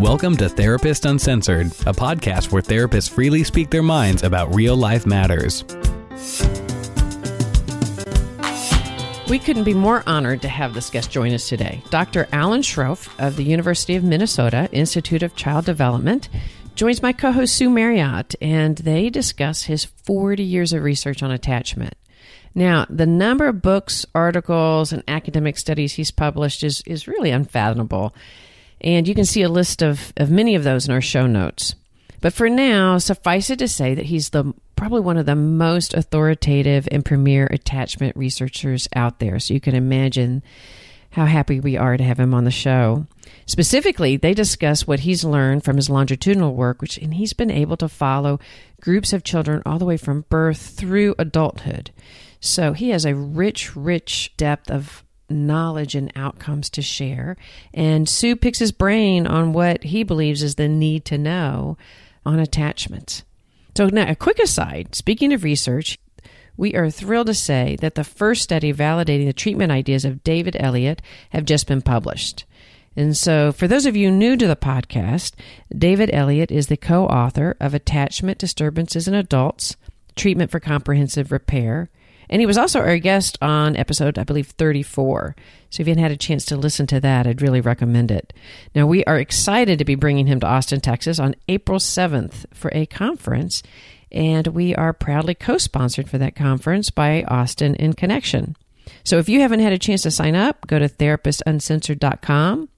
Welcome to Therapist Uncensored, a podcast where therapists freely speak their minds about real life matters. We couldn't be more honored to have this guest join us today. Dr. Alan Sroufe of the University of Minnesota Institute of Child Development joins my co host Sue Marriott, and they discuss his 40 years of research on attachment. Now, the number of books, articles, and academic studies he's published is, is really unfathomable. And you can see a list of, of many of those in our show notes. But for now, suffice it to say that he's the probably one of the most authoritative and premier attachment researchers out there. So you can imagine how happy we are to have him on the show. Specifically, they discuss what he's learned from his longitudinal work, which and he's been able to follow groups of children all the way from birth through adulthood. So he has a rich, rich depth of knowledge and outcomes to share. And Sue picks his brain on what he believes is the need to know on attachments. So, now a quick aside speaking of research, we are thrilled to say that the first study validating the treatment ideas of David Elliott have just been published. And so, for those of you new to the podcast, David Elliott is the co author of Attachment Disturbances in Adults Treatment for Comprehensive Repair and he was also our guest on episode, I believe, 34. So if you haven't had a chance to listen to that, I'd really recommend it. Now, we are excited to be bringing him to Austin, Texas on April 7th for a conference. And we are proudly co sponsored for that conference by Austin in Connection. So if you haven't had a chance to sign up, go to therapistuncensored.com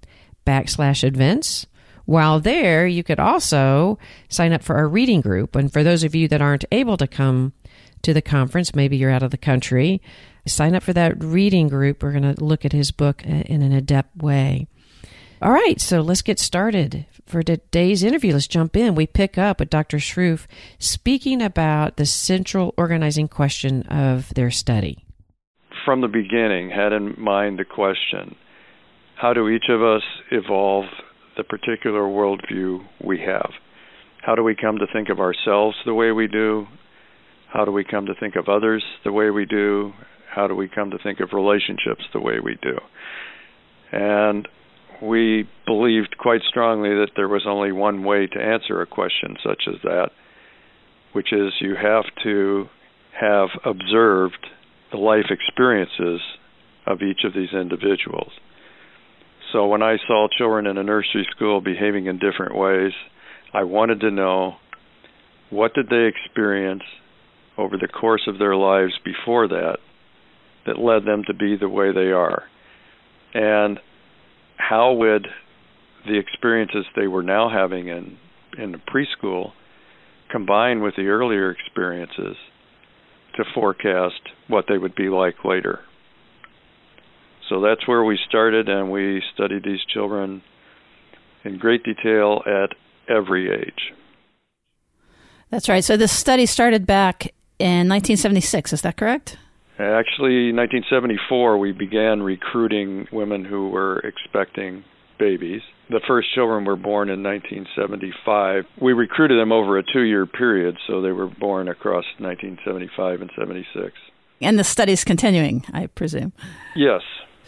backslash events. While there, you could also sign up for our reading group. And for those of you that aren't able to come to the conference. Maybe you're out of the country. Sign up for that reading group. We're going to look at his book uh, in an adept way. All right, so let's get started. For today's interview, let's jump in. We pick up with Dr. Sroufe speaking about the central organizing question of their study. From the beginning, had in mind the question how do each of us evolve the particular worldview we have? How do we come to think of ourselves the way we do, how do we come to think of others the way we do? How do we come to think of relationships the way we do? And we believed quite strongly that there was only one way to answer a question such as that, which is you have to have observed the life experiences of each of these individuals. So when I saw children in a nursery school behaving in different ways, I wanted to know what did they experience over the course of their lives before that that led them to be the way they are. And how would the experiences they were now having in in preschool combine with the earlier experiences to forecast what they would be like later. So that's where we started and we studied these children in great detail at every age. That's right. So this study started back in 1976. Is that correct? Actually, 1974, we began recruiting women who were expecting babies. The first children were born in 1975. We recruited them over a two year period, so they were born across 1975 and 76. And the study's continuing, I presume. Yes.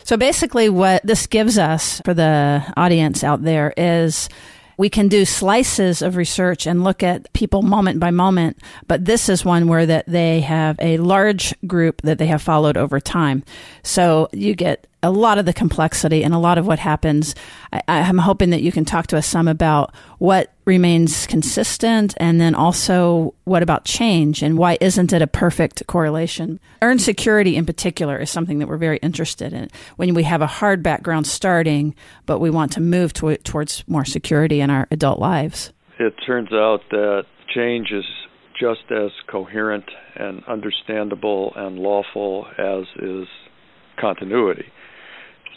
So basically, what this gives us for the audience out there is we can do slices of research and look at people moment by moment, but this is one where that they have a large group that they have followed over time. So you get a lot of the complexity and a lot of what happens. I, am hoping that you can talk to us some about what remains consistent and then also what about change and why isn't it a perfect correlation? Earned security in particular is something that we're very interested in. When we have a hard background starting, but we want to move to, towards more security in our adult lives. It turns out that change is just as coherent and understandable and lawful as is continuity.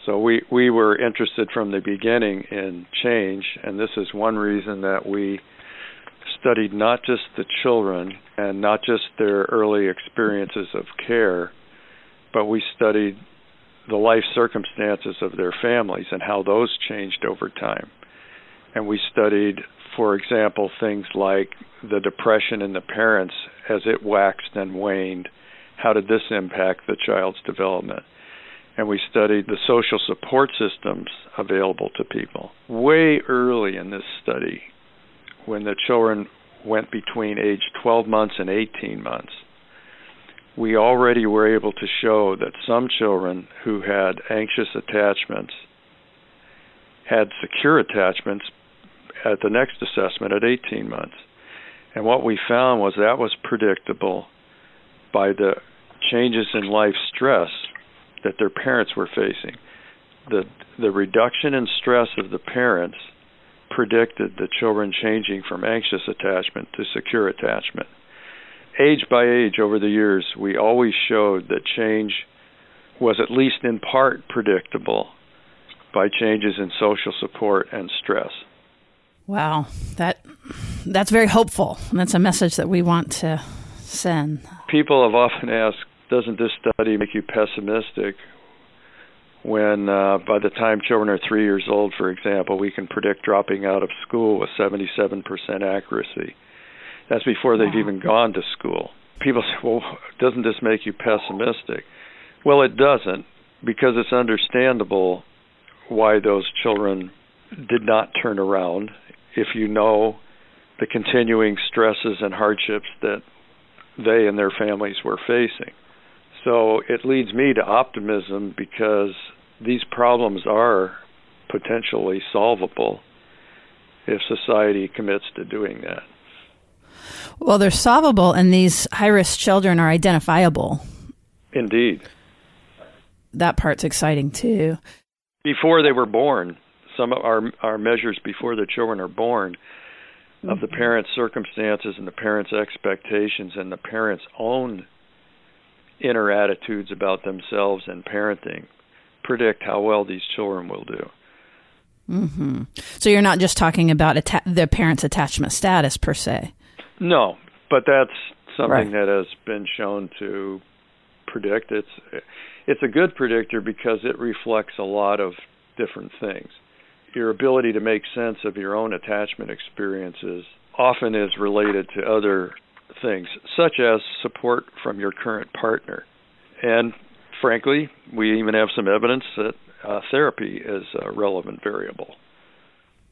So we we were interested from the beginning in change, and this is one reason that we studied not just the children and not just their early experiences of care, but we studied the life circumstances of their families and how those changed over time. And we studied, for example, things like the depression in the parents as it waxed and waned. How did this impact the child's development? And we studied the social support systems available to people. Way early in this study, when the children went between age 12 months and 18 months, we already were able to show that some children who had anxious attachments had secure attachments at the next assessment at 18 months. And what we found was that was predictable by the changes in life stress that their parents were facing. The the reduction in stress of the parents predicted the children changing from anxious attachment to secure attachment. Age by age over the years, we always showed that change was at least in part predictable by changes in social support and stress. Wow, that that's very hopeful. That's a message that we want to send. People have often asked, doesn't this study make you pessimistic? When uh, by the time children are three years old, for example, we can predict dropping out of school with 77% accuracy. That's before they've wow. even gone to school. People say, well, doesn't this make you pessimistic? Well, it doesn't, because it's understandable why those children did not turn around if you know the continuing stresses and hardships that they and their families were facing. So it leads me to optimism because these problems are potentially solvable if society commits to doing that. Well, they're solvable, and these high risk children are identifiable. Indeed. That part's exciting too. Before they were born, some of our our measures before the children are born mm-hmm. of the mm-hmm. parents' circumstances and the parents' expectations and the parents' own inner attitudes about themselves and parenting predict how well these children will do. Mm-hmm. So you're not just talking about atta- the parents' attachment status per se. No, but that's something right. that has been shown to predict. It's it's a good predictor because it reflects a lot of different things your ability to make sense of your own attachment experiences often is related to other things, such as support from your current partner. And frankly, we even have some evidence that uh, therapy is a relevant variable.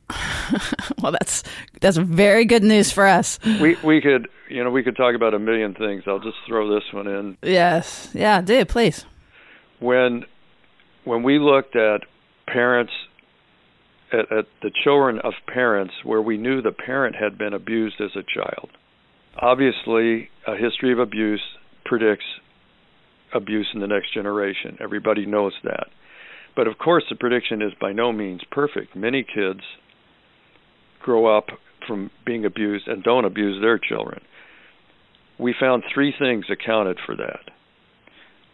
well, that's that's very good news for us. We we could you know we could talk about a million things. I'll just throw this one in. Yes, yeah, do please. When when we looked at parents at, at the children of parents where we knew the parent had been abused as a child. Obviously, a history of abuse predicts abuse in the next generation. Everybody knows that. But of course, the prediction is by no means perfect. Many kids grow up from being abused and don't abuse their children. We found three things accounted for that.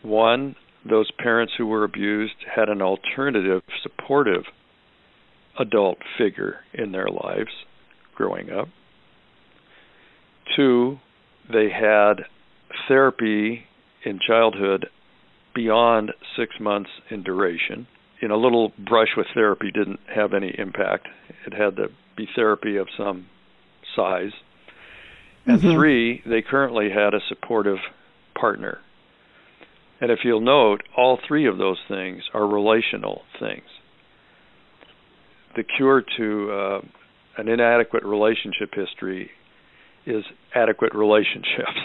One, those parents who were abused had an alternative, supportive adult figure in their lives growing up. Two, they had therapy in childhood beyond six months in duration. You know, a little brush with therapy didn't have any impact. It had to be therapy of some size. And mm-hmm. three, they currently had a supportive partner. And if you'll note, all three of those things are relational things the cure to uh, an inadequate relationship history is adequate relationships.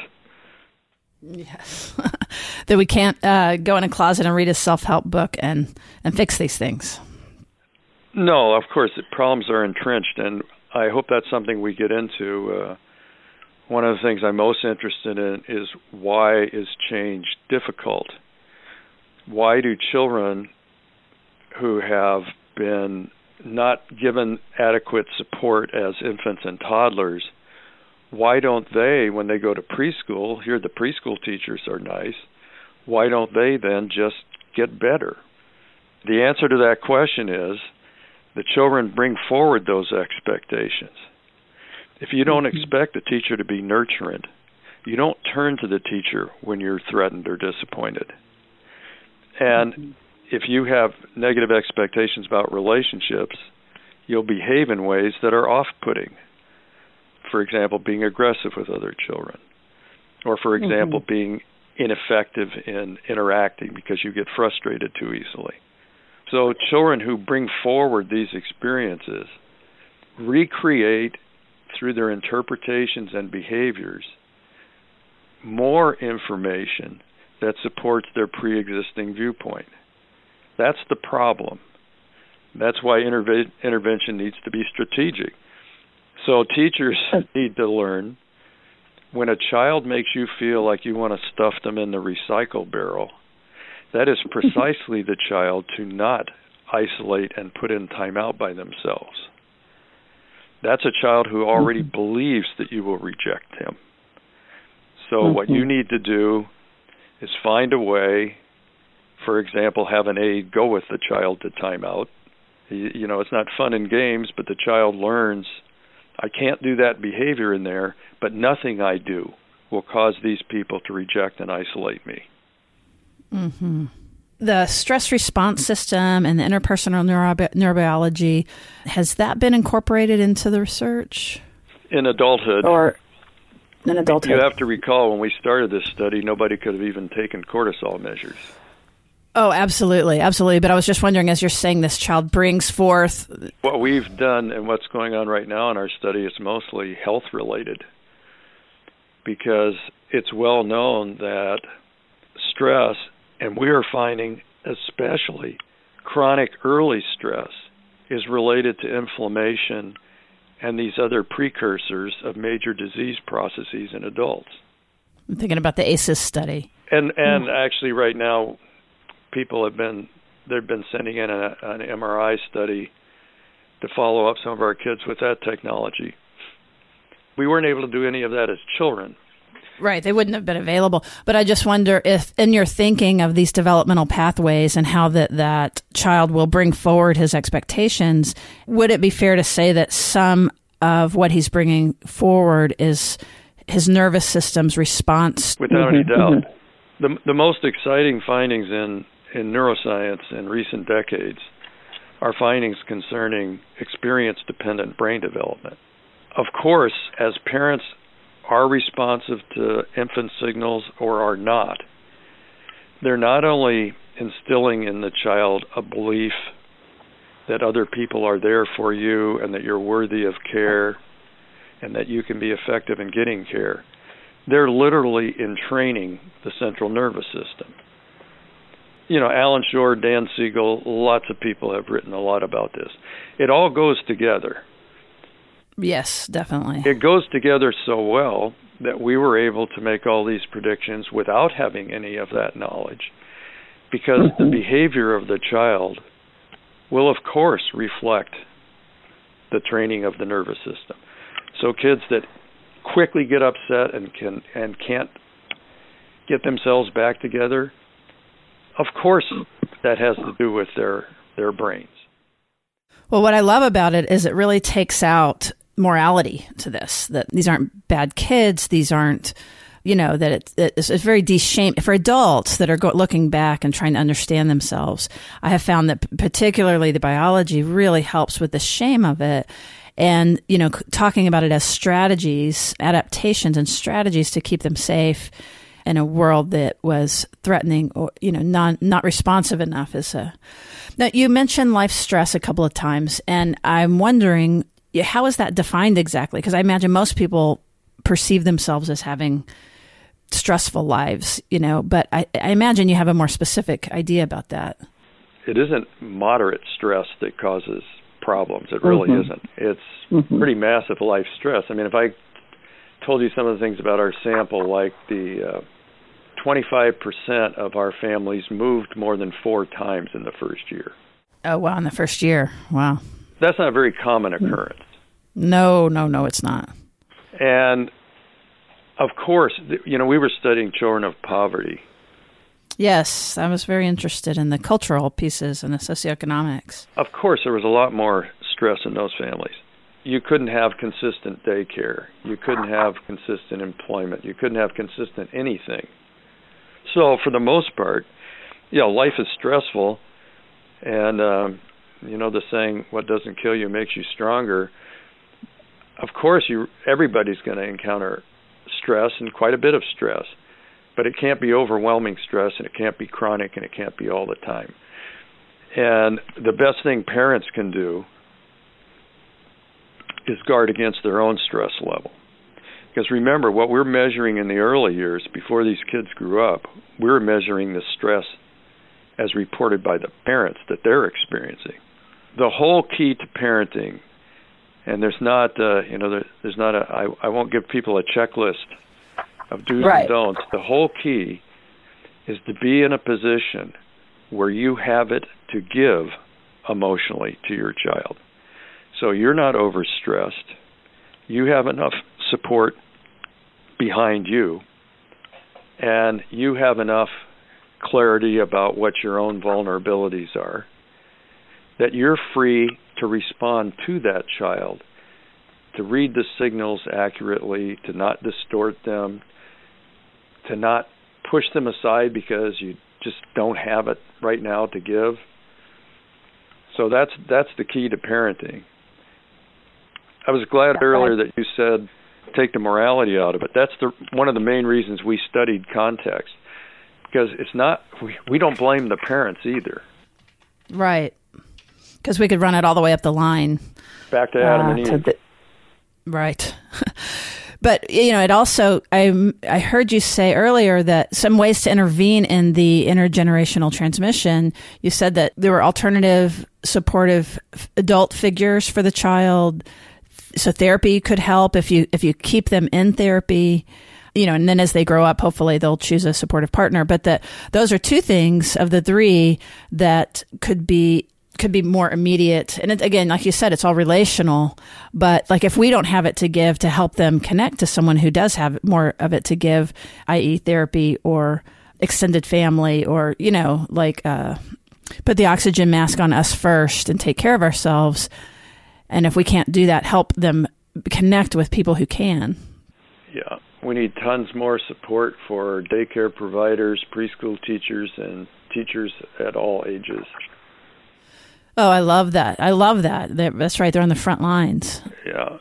Yes, that we can't uh, go in a closet and read a self-help book and and fix these things. No, of course, problems are entrenched, and I hope that's something we get into. Uh, one of the things I'm most interested in is why is change difficult? Why do children who have been not given adequate support as infants and toddlers, why don't they, when they go to preschool, here the preschool teachers are nice, why don't they then just get better? The answer to that question is the children bring forward those expectations. If you don't mm-hmm. expect the teacher to be nurturing, you don't turn to the teacher when you're threatened or disappointed. And mm-hmm if you have negative expectations about relationships, you'll behave in ways that are off putting. For example, being aggressive with other children. Or, for example, mm-hmm. being ineffective in interacting because you get frustrated too easily. So, children who bring forward these experiences recreate through their interpretations and behaviors more information that supports their pre existing viewpoint. That's the problem. That's why interve- intervention needs to be strategic. So, teachers need to learn when a child makes you feel like you want to stuff them in the recycle barrel, that is precisely the child to not isolate and put in timeout by themselves. That's a child who already mm-hmm. believes that you will reject him. So, mm-hmm. what you need to do is find a way, for example, have an aide go with the child to timeout. You, you know, it's not fun in games, but the child learns I can't do that behavior in there, but nothing I do will cause these people to reject and isolate me. Mm-hmm. The stress response system and the interpersonal neurobi- neurobiology has that been incorporated into the research? In adulthood, or in adulthood, you have to recall when we started this study, nobody could have even taken cortisol measures. Oh, absolutely, absolutely. But I was just wondering, as you're saying, this child brings forth what we've done and what's going on right now in our study is mostly health related, because it's well known that stress, and we are finding especially chronic early stress, is related to inflammation and these other precursors of major disease processes in adults. I'm thinking about the ACEs study. And and mm. actually, right now, people have been they've been sending in a, an MRI study to follow up some of our kids with that technology. We weren't able to do any of that as children. Right, they wouldn't have been available. But I just wonder if, in your thinking of these developmental pathways and how that that child will bring forward his expectations, would it be fair to say that some of what he's bringing forward is his nervous system's response? Without any mm-hmm. doubt, the the most exciting findings in in neuroscience in recent decades are findings concerning experience dependent brain development. Of course, as parents are responsive to infant signals or are not, they're not only instilling in the child a belief that other people are there for you and that you're worthy of care and that you can be effective in getting care. They're literally entraining the central nervous system you know, Allan Schore, Dan Siegel, lots of people have written a lot about this. It all goes together. Yes, definitely. It goes together so well that we were able to make all these predictions without having any of that knowledge because mm-hmm. the behavior of the child will of course reflect the training of the nervous system. So kids that quickly get upset and can and can't get themselves back together of course, that has to do with their their brains. Well, what I love about it is it really takes out morality to this. That these aren't bad kids. These aren't, you know, that it, it's, it's very de-shame for adults that are go- looking back and trying to understand themselves. I have found that particularly the biology really helps with the shame of it. And, you know, talking about it as strategies, adaptations and strategies to keep them safe in a world that was threatening or you know non not responsive enough as a now you mentioned life stress a couple of times and i'm wondering how is that defined exactly? Because i imagine most people perceive themselves as having stressful lives you know but I, I imagine you have a more specific idea about that. It isn't moderate stress that causes problems. It really mm-hmm. isn't. It's mm-hmm. pretty massive life stress. I mean if i told you some of the things about our sample like the uh, 25% of our families moved more than four times in the first year. Oh, wow, in the first year. Wow. That's not a very common occurrence. No, no, no, it's not. And of course, you know, we were studying children of poverty. Yes, I was very interested in the cultural pieces and the socioeconomics. Of course, there was a lot more stress in those families. You couldn't have consistent daycare. You couldn't have consistent employment. You couldn't have consistent anything so for the most part, know, life is stressful, and um, you know the saying, "What doesn't kill you makes you stronger." Of course, you everybody's going to encounter stress and quite a bit of stress, but it can't be overwhelming stress and it can't be chronic and it can't be all the time. And the best thing parents can do is guard against their own stress level. Because remember, what we're measuring in the early years, before these kids grew up, we're measuring the stress as reported by the parents that they're experiencing. The whole key to parenting, and there's not, uh, you know, there, there's not a, I, I won't give people a checklist of do's right. and don'ts. The whole key is to be in a position where you have it to give emotionally to your child. So you're not overstressed. You have enough support behind you, and you have enough clarity about what your own vulnerabilities are that you're free to respond to that child, to read the signals accurately, to not distort them, to not push them aside because you just don't have it right now to give. So that's that's the key to parenting. I was glad earlier that you said take the morality out of it. That's the one of the main reasons we studied context because it's not we, we don't blame the parents either. Right. Because we could run it all the way up the line. Back to Adam uh, and Eve. The, right. But you know, it also I I heard you say earlier that some ways to intervene in the intergenerational transmission. You said that there were alternative supportive adult figures for the child. So therapy could help if you if you keep them in therapy you know, and then as they grow up, hopefully they'll choose a supportive partner. But that those are two things of the three that could be could be more immediate. And it, again, like you said, it's all relational. But like if we don't have it to give to help them connect to someone who does have more of it to give, i.e., therapy or extended family, or you know, like uh, put the oxygen mask on us first and take care of ourselves. And if we can't do that, help them connect with people who can. Yeah, we need tons more support for daycare providers, preschool teachers, and teachers at all ages. Oh, I love that. I love that. That's right. They're on the front lines. Yeah.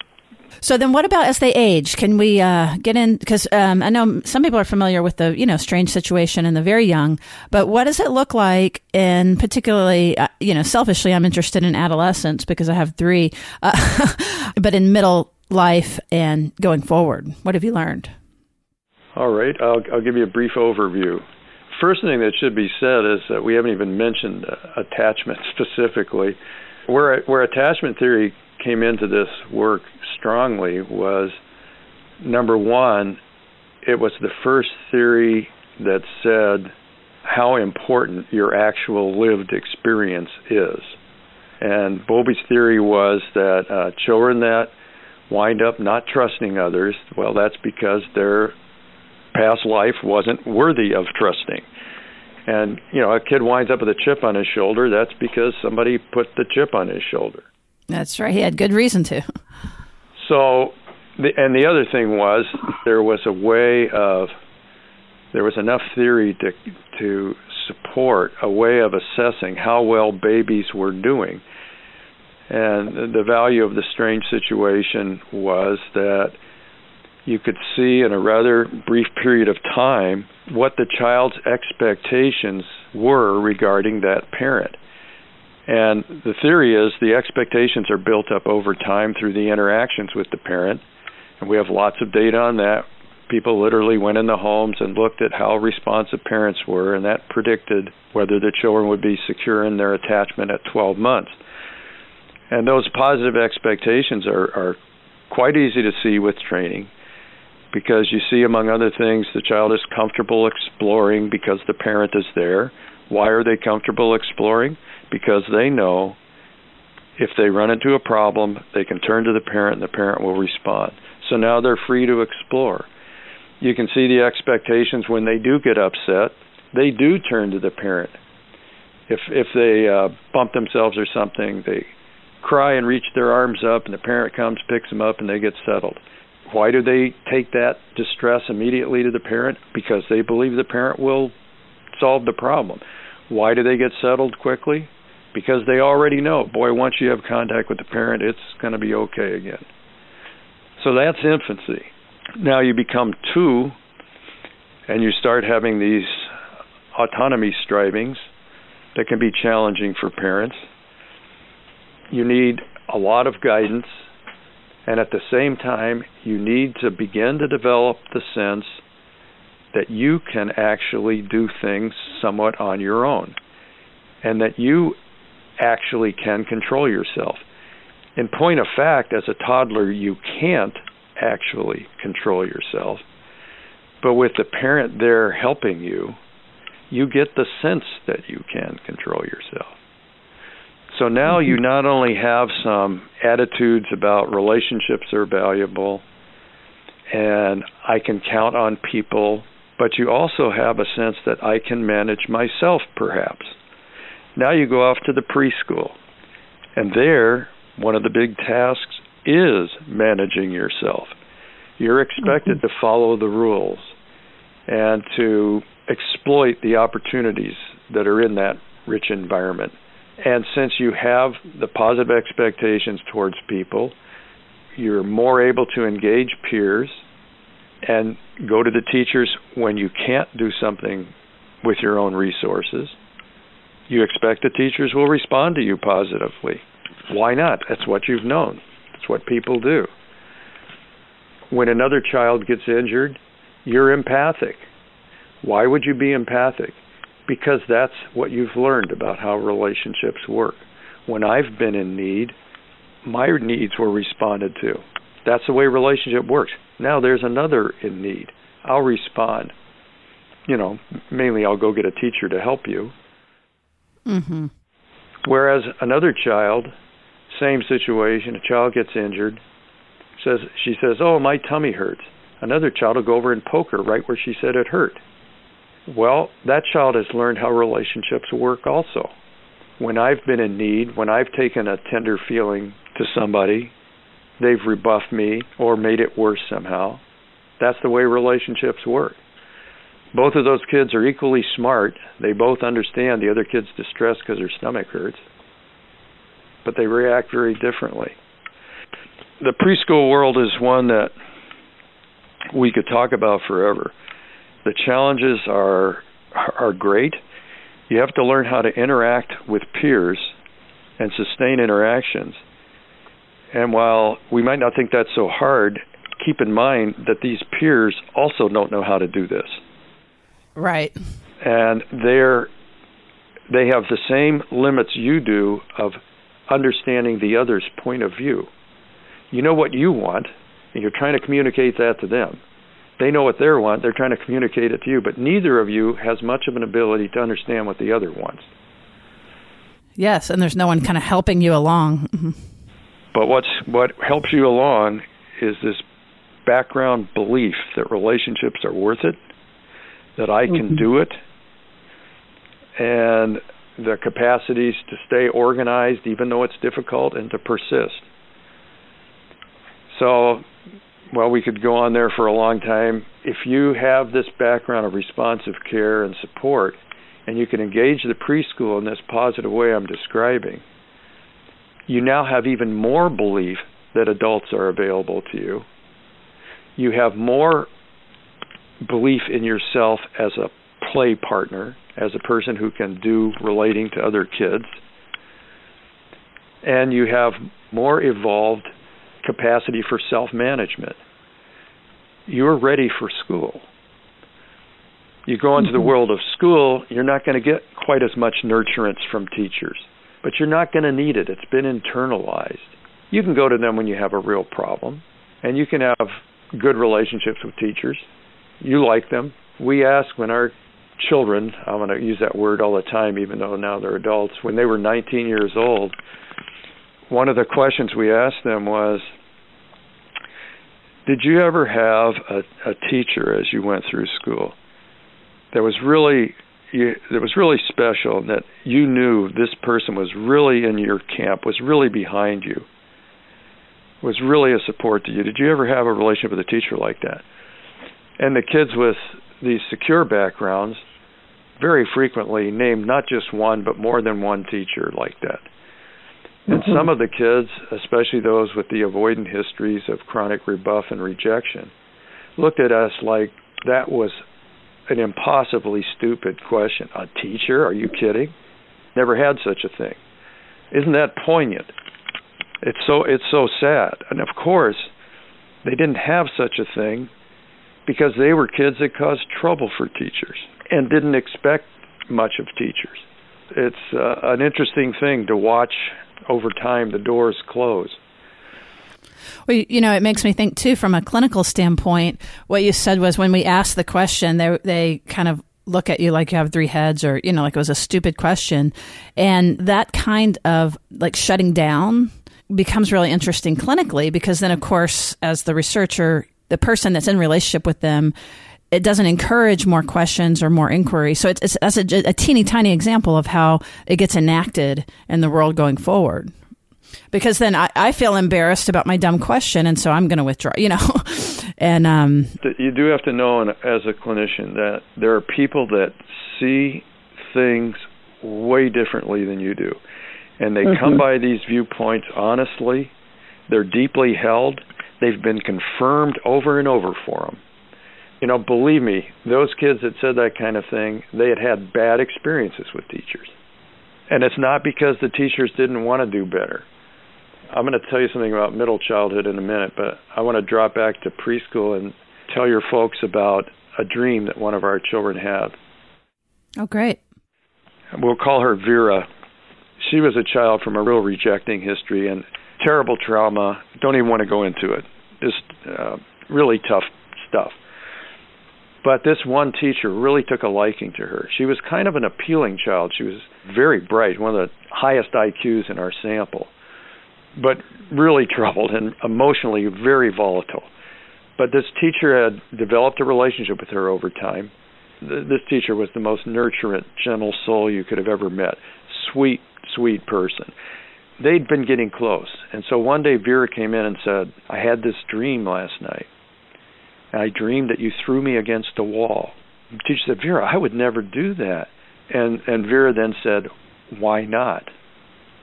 So then, what about as they age? Can we uh, get in? Because um, I know some people are familiar with the you know strange situation in the very young, but what does it look like? In particularly, uh, you know, selfishly, I'm interested in adolescence because I have three, uh, but in middle life and going forward, what have you learned? All right, I'll, I'll give you a brief overview first thing that should be said is that we haven't even mentioned uh, attachment specifically. Where where attachment theory came into this work strongly was number one, it was the first theory that said how important your actual lived experience is. And Bowlby's theory was that uh, children that wind up not trusting others, well, that's because they're past life wasn't worthy of trusting. And you know, a kid winds up with a chip on his shoulder. That's because somebody put the chip on his shoulder. That's right. He had good reason to. So, the, and the other thing was there was a way of there was enough theory to to support a way of assessing how well babies were doing. And the value of the strange situation was that you could see in a rather brief period of time what the child's expectations were regarding that parent. And the theory is the expectations are built up over time through the interactions with the parent. And we have lots of data on that. People literally went in the homes and looked at how responsive parents were, and that predicted whether the children would be secure in their attachment at 12 months. And those positive expectations are, are quite easy to see with training because you see, among other things, the child is comfortable exploring because the parent is there. Why are they comfortable exploring? Because they know if they run into a problem, they can turn to the parent and the parent will respond. So now they're free to explore. You can see the expectations when they do get upset, they do turn to the parent. If if they uh, bump themselves or something, they cry and reach their arms up, and the parent comes, picks them up, and they get settled. Why do they take that distress immediately to the parent? Because they believe the parent will solve the problem. Why do they get settled quickly? Because they already know, boy, once you have contact with the parent, it's going to be okay again. So that's infancy. Now you become two, and you start having these autonomy strivings that can be challenging for parents. You need a lot of guidance, and at the same time, you need to begin to develop the sense that you can actually do things somewhat on your own and that you actually can control yourself. In point of fact, as a toddler, you can't actually control yourself. But with the parent there helping you, you get the sense that you can control yourself. So now you mm-hmm. not only have some attitudes about relationships are valuable and I can count on people, but you also have a sense that I can manage myself perhaps. Now you go off to the preschool. And there, one of the big tasks is managing yourself. You're expected mm-hmm. to follow the rules and to exploit the opportunities that are in that rich environment. And since you have the positive expectations towards people, you're more able to engage peers and go to the teachers when you can't do something with your own resources. You expect the teachers will respond to you positively. Why not? That's what you've known. It's what people do. When another child gets injured, you're empathic. Why would you be empathic? Because that's what you've learned about how relationships work. When I've been in need, my needs were responded to. That's the way relationship works. Now there's another in need. I'll respond. You know, mainly I'll go get a teacher to help you. Mm-hmm. Whereas another child, same situation, a child gets injured, says she says, "Oh, my tummy hurts." Another child will go over and poke her right where she said it hurt. Well, that child has learned how relationships work also. When I've been in need, when I've taken a tender feeling to somebody, they've rebuffed me or made it worse somehow. That's the way relationships work. Both of those kids are equally smart. They both understand the other kid's distress because her stomach hurts, but they react very differently. The preschool world is one that we could talk about forever. The challenges are are great. You have to learn how to interact with peers and sustain interactions. And while we might not think that's so hard, keep in mind that these peers also don't know how to do this. Right. And they're they have the same limits you do of understanding the other's point of view. You know what you want, and you're trying to communicate that to them. They know what they want, they're trying to communicate it to you, but neither of you has much of an ability to understand what the other wants. Yes, and there's no one kind of helping you along. Mm-hmm. But what's what helps you along is this background belief that relationships are worth it, that I can mm-hmm. do it, and the capacities to stay organized even though it's difficult and to persist. So well, we could go on there for a long time. If you have this background of responsive care and support, and you can engage the preschool in this positive way I'm describing, you now have even more belief that adults are available to you. You have more belief in yourself as a play partner, as a person who can do relating to other kids. And you have more evolved capacity for self management. You're ready for school. You go into mm-hmm. the world of school, you're not going to get quite as much nurturance from teachers, but you're not going to need it. It's been internalized. You can go to them when you have a real problem, and you can have good relationships with teachers. You like them. We ask when our children, I'm going to use that word all the time, even though now they're adults, when they were 19 years old, one of the questions we asked them was, did you ever have a, a teacher as you went through school that was really you, that was really special that you knew this person was really in your camp, was really behind you, was really a support to you? Did you ever have a relationship with a teacher like that? And the kids with these secure backgrounds very frequently named not just one but more than one teacher like that. And mm-hmm. some of the kids, especially those with the avoidant histories of chronic rebuff and rejection, looked at us like that was an impossibly stupid question. A teacher? Are you kidding? Never had such a thing. Isn't that poignant? It's so it's so sad. And of course, they didn't have such a thing because they were kids that caused trouble for teachers and didn't expect much of teachers. It's uh, an interesting thing to watch over time the doors close. Well, you know, it makes me think too, from a clinical standpoint. What you said was when we asked the question, they they kind of look at you like you have three heads, or you know, like it was a stupid question, and that kind of like shutting down becomes really interesting clinically because then, of course, as the researcher, the person that's in relationship with them it doesn't encourage more questions or more inquiry. So it's, it's that's a, a, teeny tiny example of how it gets enacted in the world going forward. Because then I, I feel embarrassed about my dumb question, and so I'm going to withdraw. You know, and um, you do have to know, as a clinician, that there are people that see things way differently than you do, and they mm-hmm. come by these viewpoints honestly. They're deeply held. They've been confirmed over and over for them you know, believe me, those kids that said that kind of thing, they had had bad experiences with teachers. And it's not because the teachers didn't want to do better. I'm going to tell you something about middle childhood in a minute, but I want to drop back to preschool and tell your folks about a dream that one of our children had. Oh, great. We'll call her Vera. She was a child from a real rejecting history and terrible trauma. Don't even want to go into it. Just uh, really tough stuff. But this one teacher really took a liking to her. She was kind of an appealing child. She was very bright, one of the highest IQs in our sample, but really troubled and emotionally very volatile. But this teacher had developed a relationship with her over time. This teacher was the most nurturant, gentle soul you could have ever met. Sweet, sweet person. They'd been getting close. And so one day Vera came in and said, I had this dream last night. I dreamed that you threw me against a wall. The teacher said, Vera, I would never do that. And and Vera then said, Why not?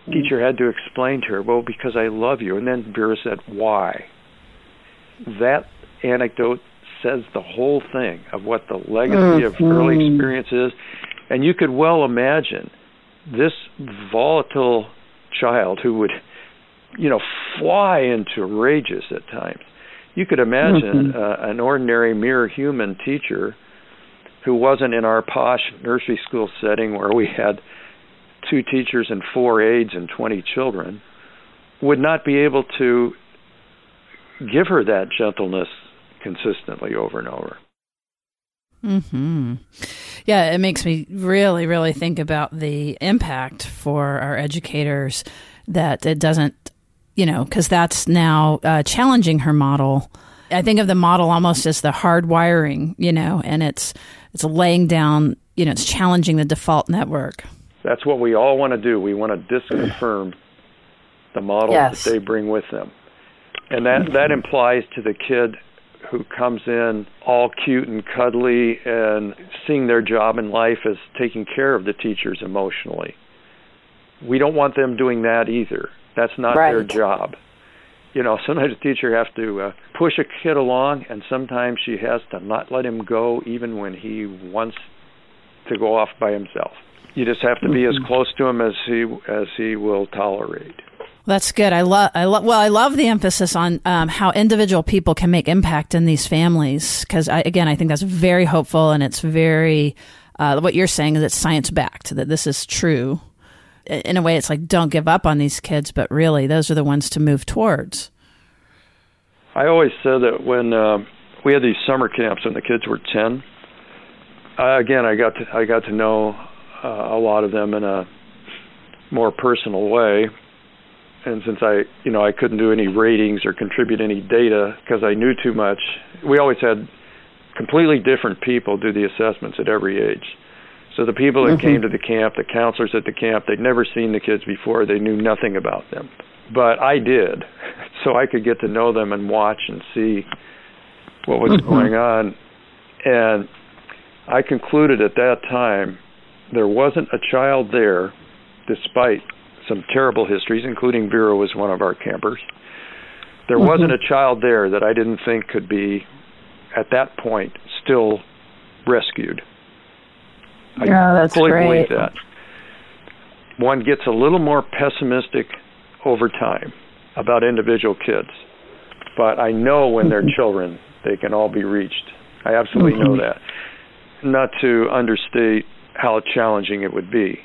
The teacher had to explain to her, Well, because I love you. And then Vera said, Why? That anecdote says the whole thing of what the legacy of early mm-hmm. experience is. And you could well imagine this volatile child who would, you know, fly into rages at times you could imagine mm-hmm. uh, an ordinary mere human teacher who wasn't in our posh nursery school setting where we had two teachers and four aides and 20 children would not be able to give her that gentleness consistently over and over. Hmm. Yeah, it makes me really, really think about the impact for our educators that it doesn't you know, because that's now uh, challenging her model. I think of the model almost as the hard wiring, you know, and it's it's laying down, you know, it's challenging the default network. That's what we all want to do. We want to disconfirm the model yes. that they bring with them, and that that implies to the kid who comes in all cute and cuddly and seeing their job in life as taking care of the teachers emotionally. We don't want them doing that either. That's not right. their job. You know, sometimes a teacher has to uh, push a kid along, and sometimes she has to not let him go even when he wants to go off by himself. You just have to be mm-hmm. as close to him as he as he will tolerate. That's good. I love. I love. Well, I love the emphasis on um, how individual people can make impact in these families. Because again, I think that's very hopeful, and it's very. Uh, what you're saying is it's science backed that this is true in a way, it's like don't give up on these kids, but really, those are the ones to move towards. I always said that when uh, we had these summer camps when the kids were ten. Uh, again, I got to I got to know uh, a lot of them in a more personal way, and since I you know I couldn't do any ratings or contribute any data because I knew too much, we always had completely different people do the assessments at every age. So the people that mm-hmm. came to the camp, the counselors at the camp, they'd never seen the kids before. They knew nothing about them. But I did. So I could get to know them and watch and see what was mm-hmm. going on. And I concluded at that time there wasn't a child there, despite some terrible histories, including Vera was one of our campers. There mm-hmm. wasn't a child there that I didn't think could be, at that point, still rescued. I oh, that's fully great. believe that. One gets a little more pessimistic over time about individual kids, but I know when they're Mm-hmm. children, they can all be reached. I absolutely know Mhm. that. Not to understate how challenging it would be.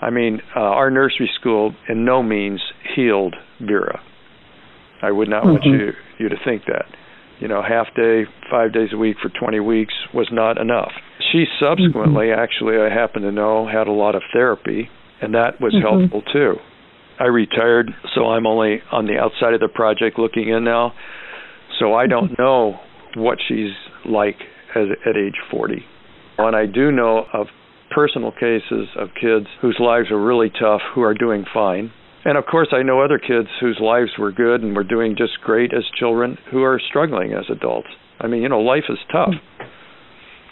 I mean, uh, our nursery school in no means healed Vera. I would not want Mhm. you you to think that. You know, half day, five days a week for 20 weeks was not enough. She subsequently, actually, I happen to know, had a lot of therapy, and that was Mhm. helpful too. I retired, so I'm only on the outside of the project looking in now. So I don't know what she's like as, at age 40. And I do know of personal cases of kids whose lives are really tough who are doing fine. And of course, I know other kids whose lives were good and were doing just great as children who are struggling as adults. I mean, you know, life is tough.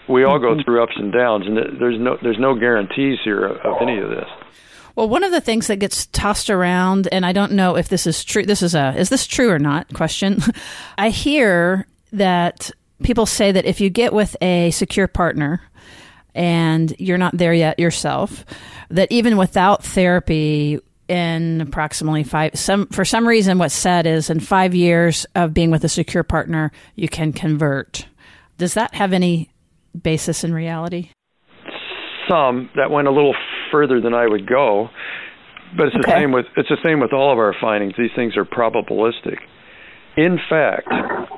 We all go through ups and downs, and there's no there's no guarantees here of, of any of this. Well, one of the things that gets tossed around, and I don't know if this is true. This is a is this true or not question. I hear that people say that if you get with a secure partner and you're not there yet yourself, that even without therapy, in approximately five some for some reason what's said is in five years of being with a secure partner you can convert does that have any basis in reality Some that went a little further than I would go, but it's the Okay. same with it's the same with all of our findings. These things are probabilistic. In fact,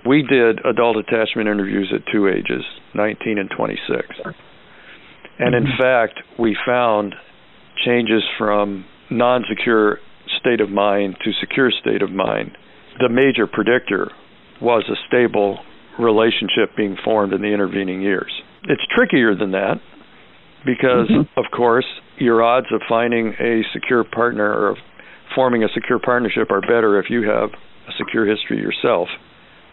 we did adult attachment interviews at two ages, 19 and 26. And in mm-hmm. fact, we found changes from non secure state of mind to secure state of mind. The major predictor was a stable relationship being formed in the intervening years. It's trickier than that because, mm-hmm. of course, your odds of finding a secure partner or of forming a secure partnership are better if you have a secure history yourself.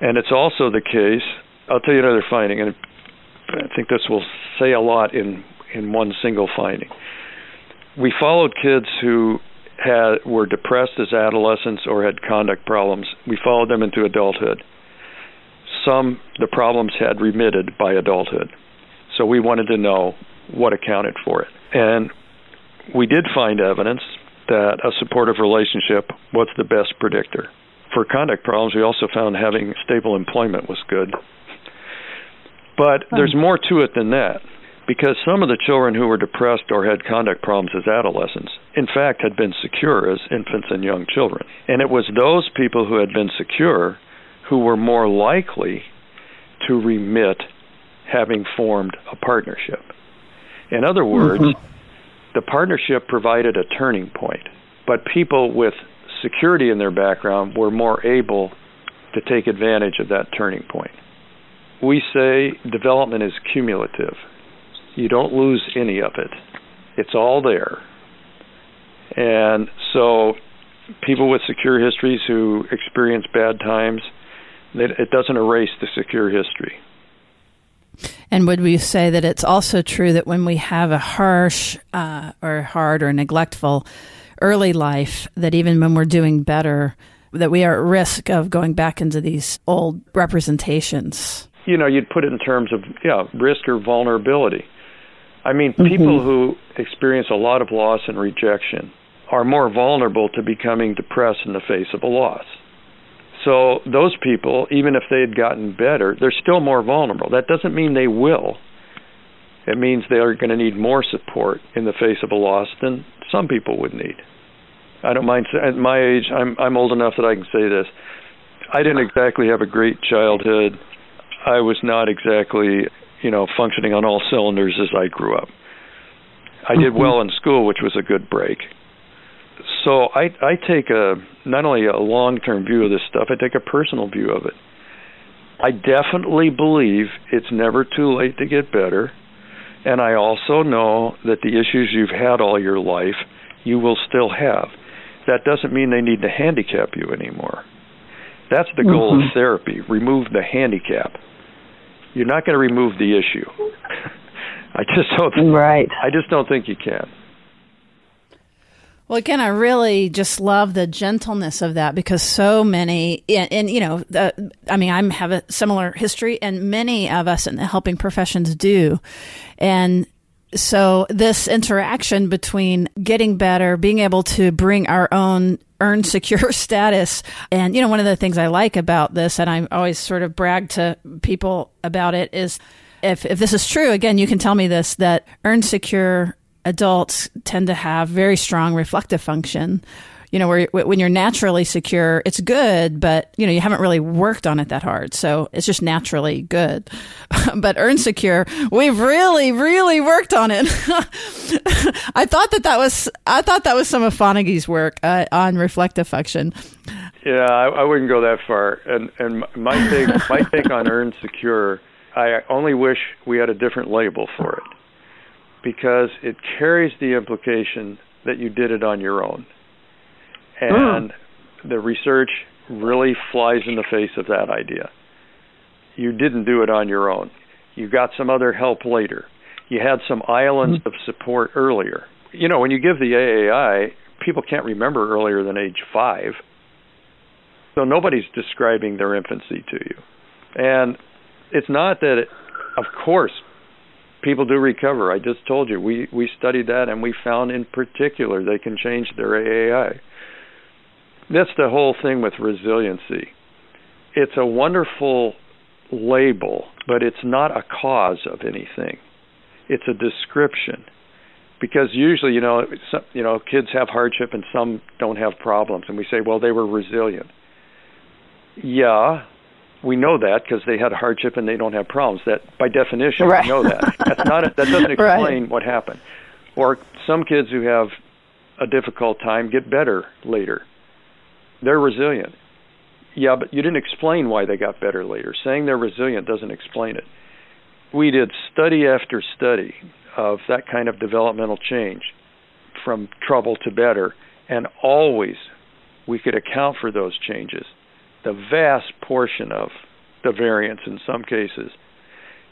And it's also the case, I'll tell you another finding, and I think this will say a lot in, in one single finding. We followed kids who had were depressed as adolescents or had conduct problems. We followed them into adulthood. Some the problems had remitted by adulthood. So we wanted to know what accounted for it. And we did find evidence that a supportive relationship was the best predictor. For conduct problems, we also found having stable employment was good. But there's hmm. more to it than that because some of the children who were depressed or had conduct problems as adolescents, in fact, had been secure as infants and young children. And it was those people who had been secure who were more likely to remit having formed a partnership. In other words, mm-hmm. the partnership provided a turning point, but people with security in their background were more able to take advantage of that turning point. We say development is cumulative. You don't lose any of it. It's all there. And so people with secure histories who experience bad times, it doesn't erase the secure history. And would we say that it's also true that when we have a harsh uh, or hard or neglectful early life, that even when we're doing better, that we are at risk of going back into these old representations? You know, you'd put it in terms of, yeah, risk or vulnerability. I mean, Mm-hmm. people who experience a lot of loss and rejection are more vulnerable to becoming depressed in the face of a loss. So those people, even if they had gotten better, they're still more vulnerable. That doesn't mean they will. It means they are going to need more support in the face of a loss than some people would need. I don't mind. At my age, I'm I'm old enough that I can say this. I didn't exactly have a great childhood. I was not exactly, you know, functioning on all cylinders as I grew up. I did well in school, which was a good break so I I take a not only a long term view of this stuff, I take a personal view of it. I definitely believe it's never too late to get better, and I also know that the issues you've had all your life you will still have. That doesn't mean they need to handicap you anymore. That's the goal Mhm. of therapy. Remove the handicap. You're not going to remove the issue. I just don't. Right. I just don't think you can. Well, again, I really just love the gentleness of that because so many, and, and you know, the, I mean, I have a similar history, and many of us in the helping professions do. And so, this interaction between getting better, being able to bring our own earned secure status. And, you know, one of the things I like about this, and I always sort of brag to people about it, is if, if this is true, again, you can tell me this, that earned secure adults tend to have very strong reflective function. You know, where when you're naturally secure, it's good, but you know you haven't really worked on it that hard, so it's just naturally good. but earn secure, we've really, really worked on it. I thought that that was I thought that was some of Fonagy's work uh, on reflective function. Yeah, I, I wouldn't go that far. And and my take my take on earn secure, I only wish we had a different label for it because it carries the implication that you did it on your own. And mm. the research really flies in the face of that idea. You didn't do it on your own. You got some other help later. You had some islands mm. of support earlier. You know, when you give the AAI, people can't remember earlier than age five. So nobody's describing their infancy to you. And it's not that, it, of course, people do recover. I just told you we we studied that and we found in particular they can change their AAI. That's the whole thing with resiliency. It's a wonderful label, but it's not a cause of anything. It's a description. Because usually, you know, some, you know, kids have hardship and some don't have problems, and we say, well, they were resilient. Yeah, we know that because they had hardship and they don't have problems. That by definition, right. we know that. That's not a, that doesn't explain right. what happened. Or some kids who have a difficult time get better later. They're resilient. Yeah, but you didn't explain why they got better later. Saying they're resilient doesn't explain it. We did study after study of that kind of developmental change from trouble to better, and always we could account for those changes the vast portion of the variance in some cases.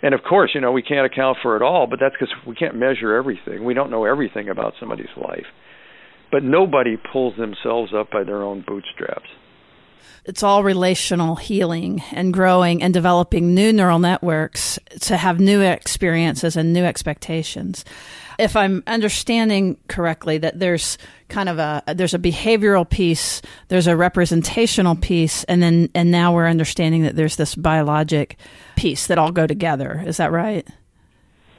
And of course, you know, we can't account for it all, but that's because we can't measure everything. We don't know everything about somebody's life. But nobody pulls themselves up by their own bootstraps. It's all relational healing and growing and developing new neural networks to have new experiences and new expectations if I'm understanding correctly, that there's kind of a there's a behavioral piece, there's a representational piece, and then and now we're understanding that there's this biologic piece that all go together. Is that right?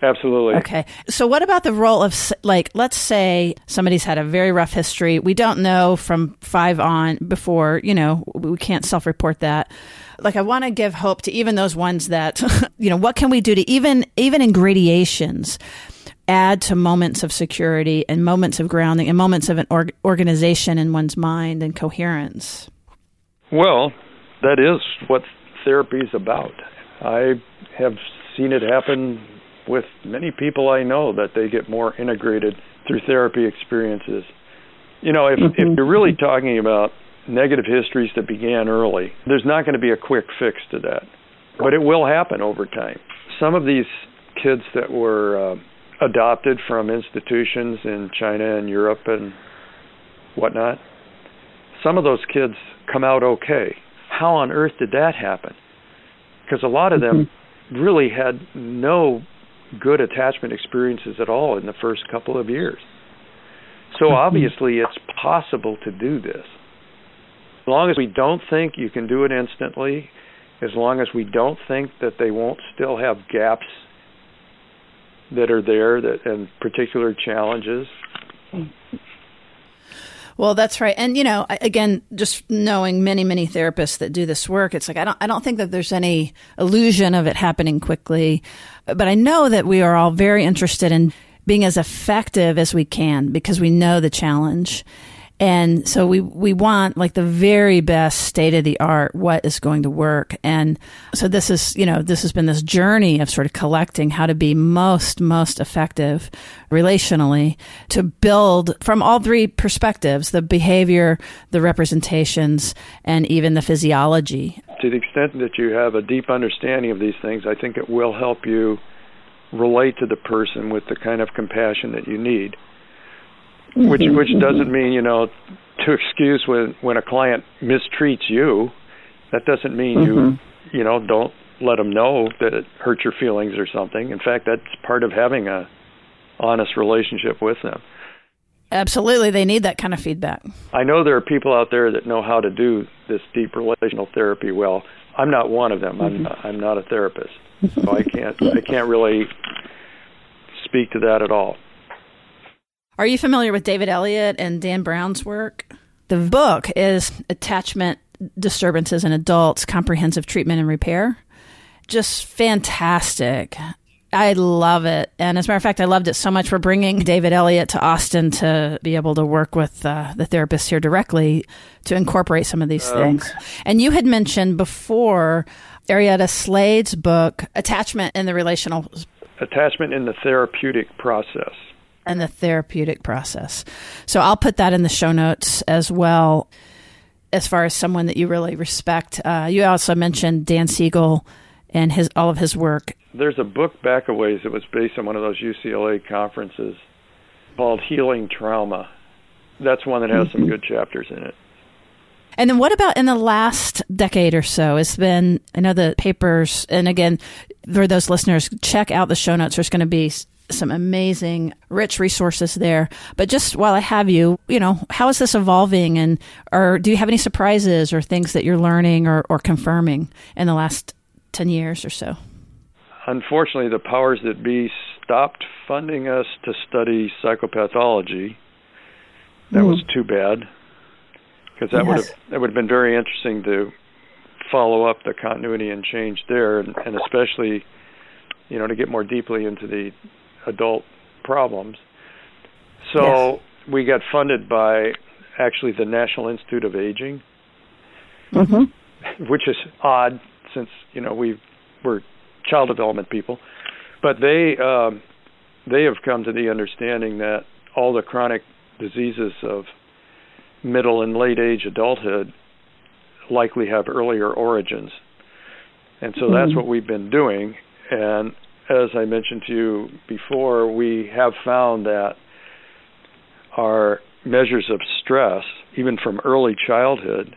Absolutely. Okay. So, what about the role of, like, let's say somebody's had a very rough history. We don't know from five on before, you know, we can't self report that. Like, I want to give hope to even those ones that, you know, what can we do to even, even in gradations, add to moments of security and moments of grounding and moments of an org- organization in one's mind and coherence? Well, that is what therapy is about. I have seen it happen with many people I know that they get more integrated through therapy experiences. You know, if mm-hmm. if you're really talking about negative histories that began early, there's not going to be a quick fix to that. But it will happen over time. Some of these kids that were uh, adopted from institutions in China and Europe and whatnot. Some of those kids come out okay. How on earth did that happen? Because a lot of them mm-hmm. really had no good attachment experiences at all in the first couple of years. So mm-hmm. obviously, it's possible to do this. As long as we don't think you can do it instantly, as long as we don't think that they won't still have gaps that are there that and particular challenges. Well, that's right. And you know, again, just knowing many, many therapists that do this work, it's like I don't I don't think that there's any illusion of it happening quickly. But I know that we are all very interested in being as effective as we can because we know the challenge. And so we, we want like the very best state of the art, what is going to work. And so this is, you know, this has been this journey of sort of collecting how to be most, most effective relationally to build from all three perspectives, the behavior, the representations, and even the physiology. To the extent that you have a deep understanding of these things, I think it will help you relate to the person with the kind of compassion that you need which mm-hmm. which doesn't mm-hmm. mean you know to excuse when when a client mistreats you. That doesn't mean you mm-hmm. you know don't let them know that it hurt your feelings or something. In fact, that's part of having a honest relationship with them. Absolutely, they need that kind of feedback. I know there are people out there that know how to do this deep relational therapy well. I'm not one of them. I'm I'm not a therapist, so I can't I can't really speak to that at all. Are you familiar with David Elliott and Dan Brown's work? The book is Attachment Disturbances in Adults Comprehensive Treatment and Repair. Just fantastic. I love it. And as a matter of fact, I loved it so much. We're bringing David Elliott to Austin to be able to work with uh, the therapists here directly to incorporate some of these Um, things. And you had mentioned before Arietta Slade's book, Attachment in the Relational Attachment in the therapeutic process. And the therapeutic process. So I'll put that in the show notes as well. As far as someone that you really respect, uh, you also mentioned Dan Siegel and his all of his work. There's a book back a ways that was based on one of those UCLA conferences called Healing Trauma. That's one that has some good chapters in it. And then what about in the last decade or so? It's been I know the papers, and again for those listeners, check out the show notes. There's going to be some amazing, rich resources there. But just while I have you, you know, how is this evolving, and or do you have any surprises or things that you're learning or, or confirming in the last ten years or so? Unfortunately, the powers that be stopped funding us to study psychopathology. That was hmm. too bad because that would Yes. have that would have been very interesting to follow up the continuity and change there, and, and especially, you know, to get more deeply into the adult problems. So we got funded by actually the National Institute of Aging, which is odd since you know we were child development people, but they um, they have come to the understanding that all the chronic diseases of middle and late age adulthood likely have earlier origins. And so that's what we've been doing. And as I mentioned to you before, we have found that our measures of stress, even from early childhood,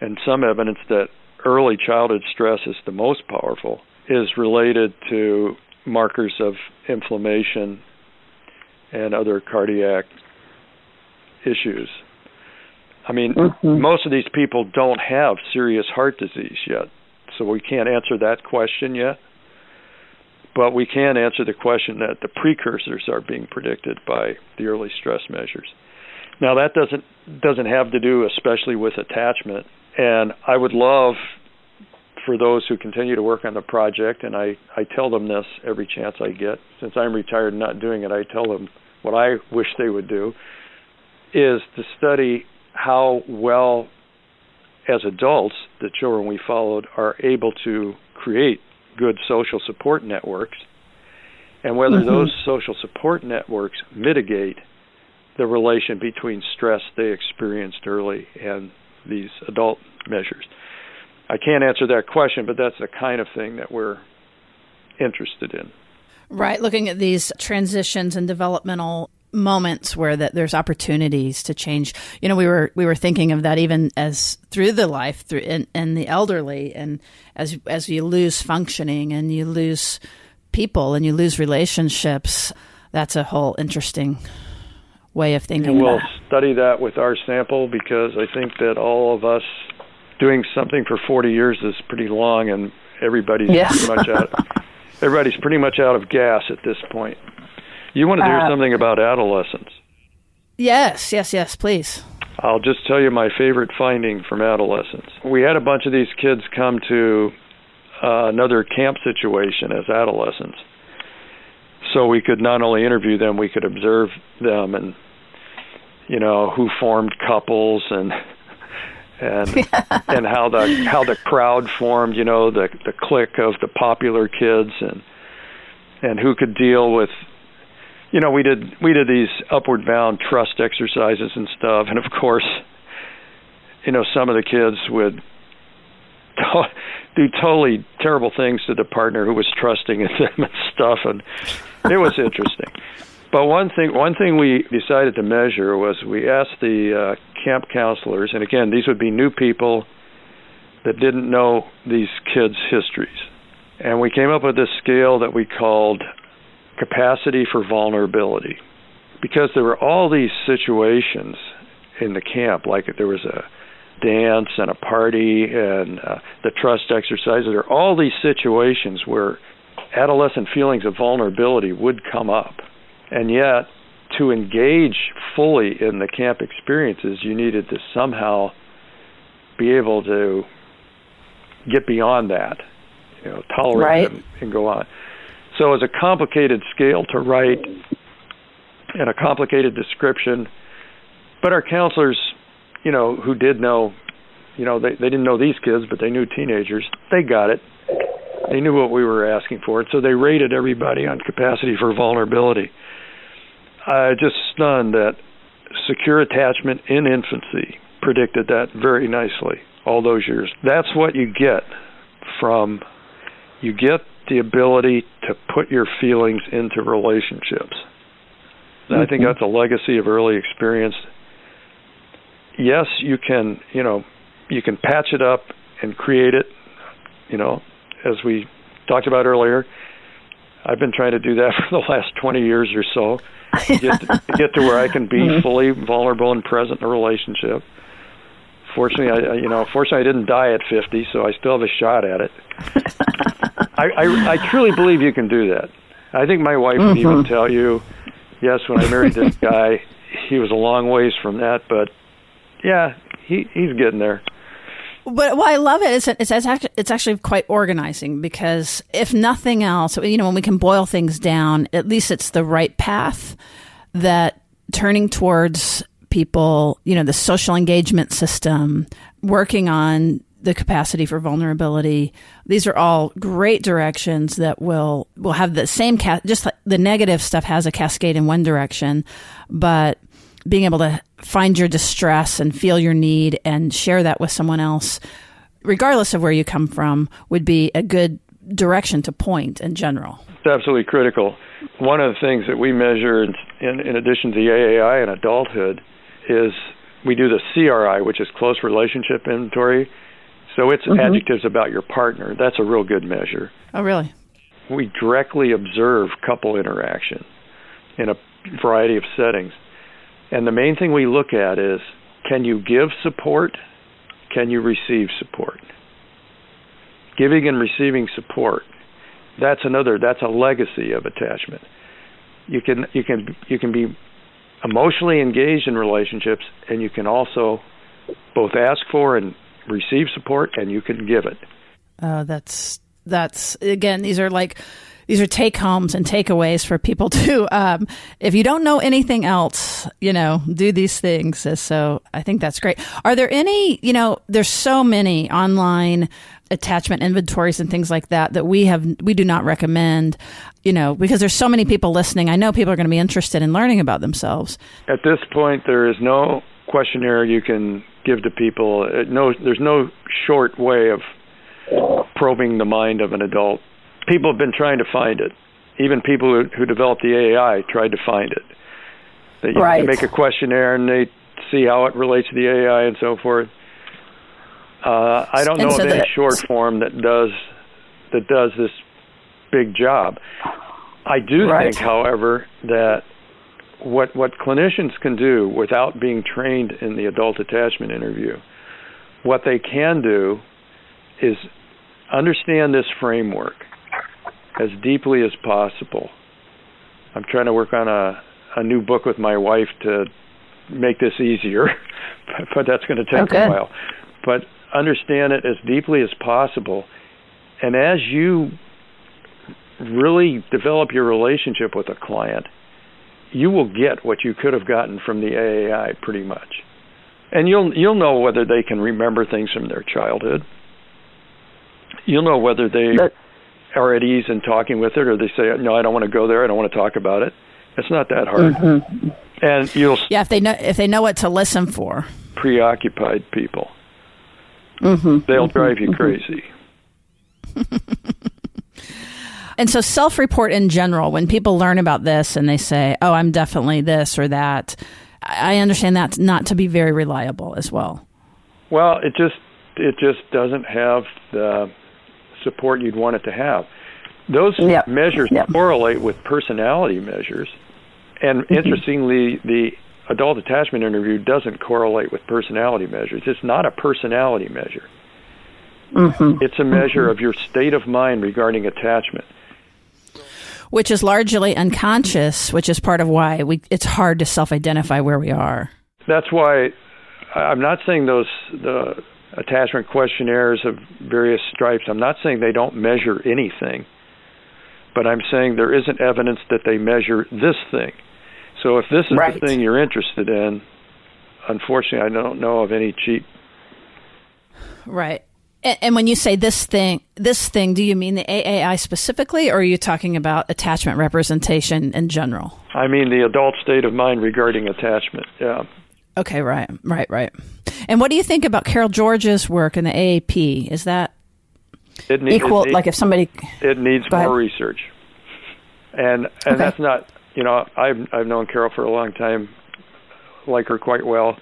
and some evidence that early childhood stress is the most powerful, is related to markers of inflammation and other cardiac issues. I mean, mm-hmm. most of these people don't have serious heart disease yet, so we can't answer that question yet. But we can answer the question that the precursors are being predicted by the early stress measures. Now that doesn't doesn't have to do especially with attachment, and I would love for those who continue to work on the project, and I I tell them this every chance I get. Since I'm retired and not doing it, I tell them what I wish they would do is to study how well as adults the children we followed are able to create good social support networks and whether mm-hmm. those social support networks mitigate the relation between stress they experienced early and these adult measures. I can't answer that question, but that's the kind of thing that we're interested in. Right, looking at these transitions and developmental moments where that there's opportunities to change. You know, we were we were thinking of that even as through the life through and, in the elderly and as as you lose functioning and you lose people and you lose relationships. That's a whole interesting way of thinking. And we'll study that with our sample because I think that all of us doing something for 40 years is pretty long, and everybody's Yes. pretty much out. Everybody's pretty much out of gas at this point. You want to hear Uh, something about adolescence? Yes, yes, yes, please. I'll just tell you my favorite finding from adolescence. We had a bunch of these kids come to uh, another camp situation as adolescents. So we could not only interview them, we could observe them and you know who formed couples and and and how the how the crowd formed, you know, the the clique of the popular kids and and who could deal with you know, we did we did these upward bound trust exercises and stuff, and of course, you know, some of the kids would to- do totally terrible things to the partner who was trusting in them and stuff, and it was interesting. But one thing, one thing we decided to measure was we asked the uh, camp counselors, and again, these would be new people that didn't know these kids' histories, and we came up with this scale that we called capacity for vulnerability, because there were all these situations in the camp, like there was a dance and a party and uh, the trust exercises. There are all these situations where adolescent feelings of vulnerability would come up. And yet, to engage fully in the camp experiences, you needed to somehow be able to get beyond that, you know, tolerate right. and, and go on. So it's a complicated scale to write and a complicated description. But our counselors, you know, who did know, you know, they they didn't know these kids, but they knew teenagers. They got it. They knew what we were asking for, so they rated everybody on capacity for vulnerability. I just stunned that secure attachment in infancy predicted that very nicely all those years. That's what you get from you get the ability to put your feelings into relationships. Mm-hmm. I think mm-hmm. that's a legacy of early experience. Yes, you can, you know, you can patch it up and create it, you know, as we talked about earlier. I've been trying to do that for the last 20 years or so. Get to, get to where I can be mm-hmm. fully vulnerable and present in a relationship. Fortunately, I you know, fortunately I didn't die at 50, so I still have a shot at it. I, I I truly believe you can do that. I think my wife mm-hmm. would even tell you, yes, when I married this guy, he was a long ways from that, but yeah, he he's getting there. But what I love it is it's it's actually, it's actually quite organizing because if nothing else, you know, when we can boil things down, at least it's the right path that turning towards people, you know, the social engagement system, working on the capacity for vulnerability. These are all great directions that will will have the same ca- just like the negative stuff has a cascade in one direction, but being able to find your distress and feel your need and share that with someone else, regardless of where you come from, would be a good direction to point in general. It's absolutely critical. One of the things that we measure in, in, in addition to the AAI in adulthood is we do the CRI, which is close relationship inventory. So it's mm-hmm. adjectives about your partner. That's a real good measure. Oh, really? We directly observe couple interaction in a variety of settings. And the main thing we look at is can you give support? Can you receive support? Giving and receiving support. That's another that's a legacy of attachment. You can you can you can be emotionally engaged in relationships and you can also both ask for and receive support and you can give it. Uh, that's that's again these are like these are take homes and takeaways for people to um, if you don't know anything else you know do these things. So i think that's great. Are there any you know there's so many online attachment inventories and things like that that we have we do not recommend you know because there's so many people listening. I know people are going to be interested in learning about themselves. At this point there is no questionnaire you can give to people. Uh, no there's no short way of probing the mind of an adult people have been trying to find it. Even people who, who developed the AI tried to find it. They right. make a questionnaire and they see how it relates to the AI and so forth. Uh, I don't know so of any short form that does that does this big job. I do right. think, however, that what what clinicians can do without being trained in the adult attachment interview, what they can do is understand this framework as deeply as possible. I'm trying to work on a a new book with my wife to make this easier, but that's going to take oh, okay. a while. But understand it as deeply as possible, and as you really develop your relationship with a client, you will get what you could have gotten from the AAI pretty much. And you'll you'll know whether they can remember things from their childhood. You'll know whether they but, are at ease in talking with it, or they say, "No, I don't want to go there. I don't want to talk about it." It's not that hard. Mm-hmm. And you'll yeah, if they know if they know what to listen for. Preoccupied people, mm-hmm. they'll mm-hmm. drive you crazy. And so, self report in general, when people learn about this and they say, oh, I'm definitely this or that, I understand that not to be very reliable as well. Well, it just it just doesn't have the support you'd want it to have. Those yep. measures yep. correlate with personality measures, and mm-hmm. interestingly, the adult attachment interview doesn't correlate with personality measures. It's not a personality measure. Mm-hmm. It's a measure mm-hmm. of your state of mind regarding attachment. Which is largely unconscious, which is part of why we, it's hard to self identify where we are. That's why I'm not saying those the attachment questionnaires of various stripes, I'm not saying they don't measure anything, but I'm saying there isn't evidence that they measure this thing. So if this is right. the thing you're interested in, unfortunately, I don't know of any cheap. Right. And, when you say this thing, this thing, do you mean the AAI specifically, or are you talking about attachment representation in general? I mean the adult state of mind regarding attachment. Yeah. Okay. Right. Right. Right. And what do you think about Carol George's work in the AAP? Is that it need, equal? It need, like if somebody it needs more research, and and okay. that's not you know I've I've known Carol for a long time, like her quite well.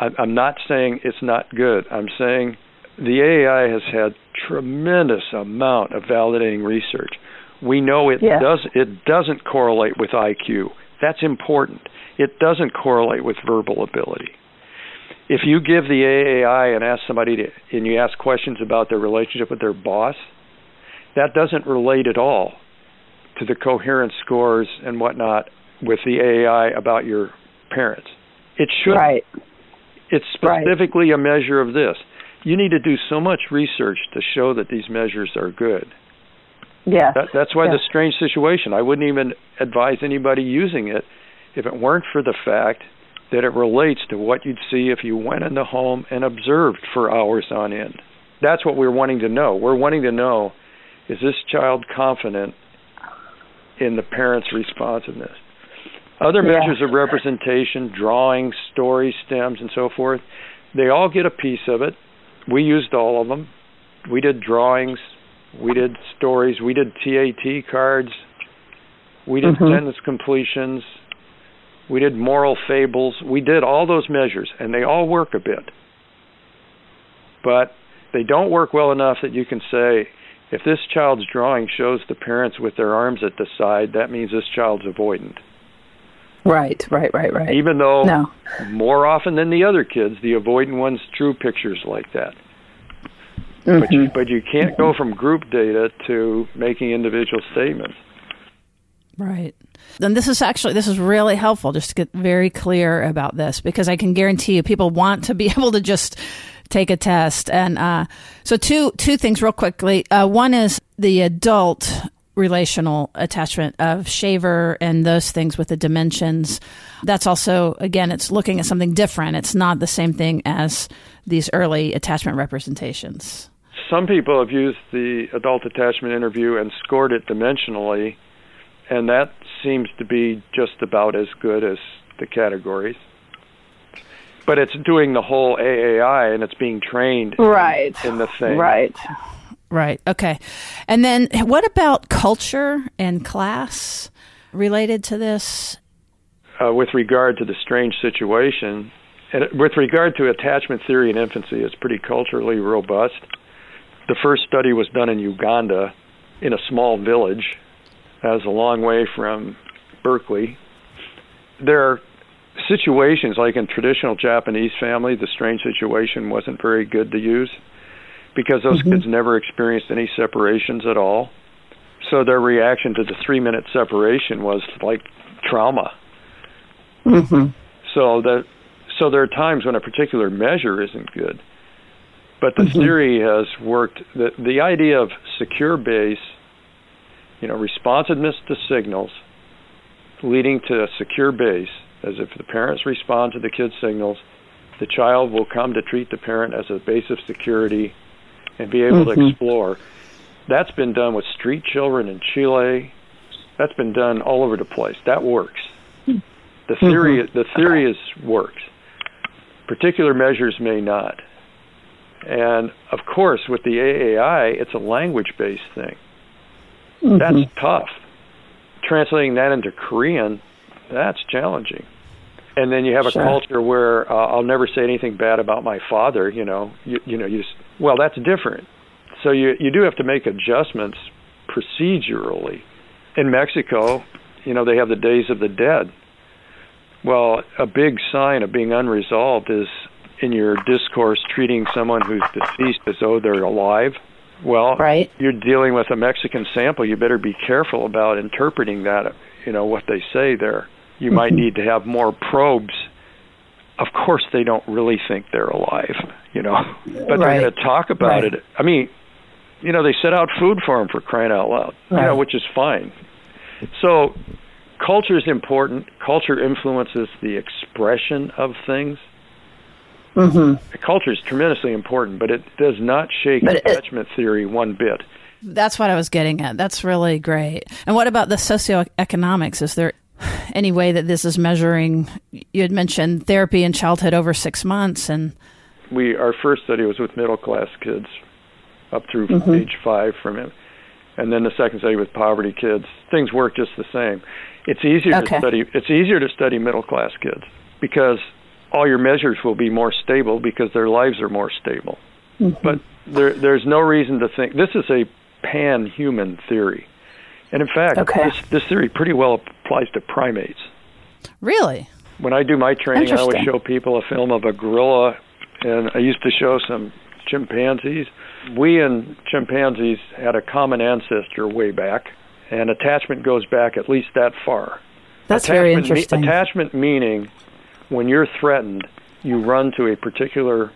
I, I'm not saying it's not good. I'm saying the AAI has had tremendous amount of validating research. We know it yeah. does it doesn't correlate with IQ. That's important. It doesn't correlate with verbal ability if you give the AAI and ask somebody to, and you ask questions about their relationship with their boss, that doesn't relate at all to the coherence scores and whatnot with the AAI about your parents. It should. Right. It's specifically right. a measure of this. You need to do so much research to show that these measures are good. Yeah. That, that's why the strange situation. I wouldn't even advise anybody using it if it weren't for the fact that it relates to what you'd see if you went in the home and observed for hours on end. That's what we're wanting to know. We're wanting to know is this child confident in the parent's responsiveness? Other yeah. measures of representation, drawings, stories, stems, and so forth, they all get a piece of it. We used all of them. We did drawings, we did stories, we did TAT cards, we did mm-hmm. sentence completions, we did moral fables, we did all those measures, and they all work a bit. But they don't work well enough that you can say, if this child's drawing shows the parents with their arms at the side, that means this child's avoidant. Right, right, right, right. Even though no. more often than the other kids, the avoidant ones drew pictures like that. Mm-hmm. But you, but you can't go from group data to making individual statements. Right. Then this is actually this is really helpful just to get very clear about this because I can guarantee you people want to be able to just take a test. And uh, so two two things real quickly. Uh, one is the adult relational attachment of shaver and those things with the dimensions. That's also again it's looking at something different. It's not the same thing as these early attachment representations. Some people have used the adult attachment interview and scored it dimensionally and that seems to be just about as good as the categories. But it's doing the whole AAI and it's being trained right in, in the thing. Right. Right. Okay. And then what about culture and class related to this? Uh, with regard to the strange situation, and with regard to attachment theory in infancy, it's pretty culturally robust. The first study was done in Uganda in a small village that was a long way from Berkeley. There are situations like in traditional Japanese family, the strange situation wasn't very good to use because those mm-hmm. kids never experienced any separations at all. So their reaction to the three minute separation was like trauma. Mm-hmm. So that so there are times when a particular measure isn't good. But the mm-hmm. theory has worked. The, the idea of secure base you know, responsiveness to signals leading to a secure base, as if the parents respond to the kid's signals, the child will come to treat the parent as a base of security and be able mm-hmm. to explore. That's been done with street children in Chile. That's been done all over the place. That works. The theory, mm-hmm. the theory is works. Particular measures may not. And of course, with the AAI, it's a language-based thing. Mm-hmm. That's tough. Translating that into Korean, that's challenging. And then you have a sure. culture where uh, I'll never say anything bad about my father. You know, you, you know, you just, well, that's different. So you you do have to make adjustments procedurally. In Mexico, you know, they have the Days of the Dead. Well, a big sign of being unresolved is in your discourse treating someone who's deceased as though they're alive. Well, right. you're dealing with a Mexican sample. You better be careful about interpreting that, you know, what they say there. You mm-hmm. might need to have more probes. Of course, they don't really think they're alive, you know, but right. they're going to talk about right. it. I mean, you know, they set out food for them for crying out loud, right. you know, which is fine. So, culture is important. Culture influences the expression of things. Mm-hmm. Culture is tremendously important, but it does not shake but attachment it, theory one bit. That's what I was getting at. That's really great. And what about the socioeconomics? Is there any way that this is measuring? You had mentioned therapy in childhood over six months, and we our first study was with middle class kids up through mm-hmm. age five from him, and then the second study with poverty kids. Things work just the same. It's easier okay. to study. It's easier to study middle class kids because all your measures will be more stable because their lives are more stable. Mm-hmm. But there, there's no reason to think this is a pan-human theory, and in fact, okay. this, this theory pretty well applies to primates. Really? When I do my training, I always show people a film of a gorilla, and I used to show some chimpanzees. We and chimpanzees had a common ancestor way back, and attachment goes back at least that far. That's attachment very interesting. Me- attachment meaning when you're threatened, you run to a particular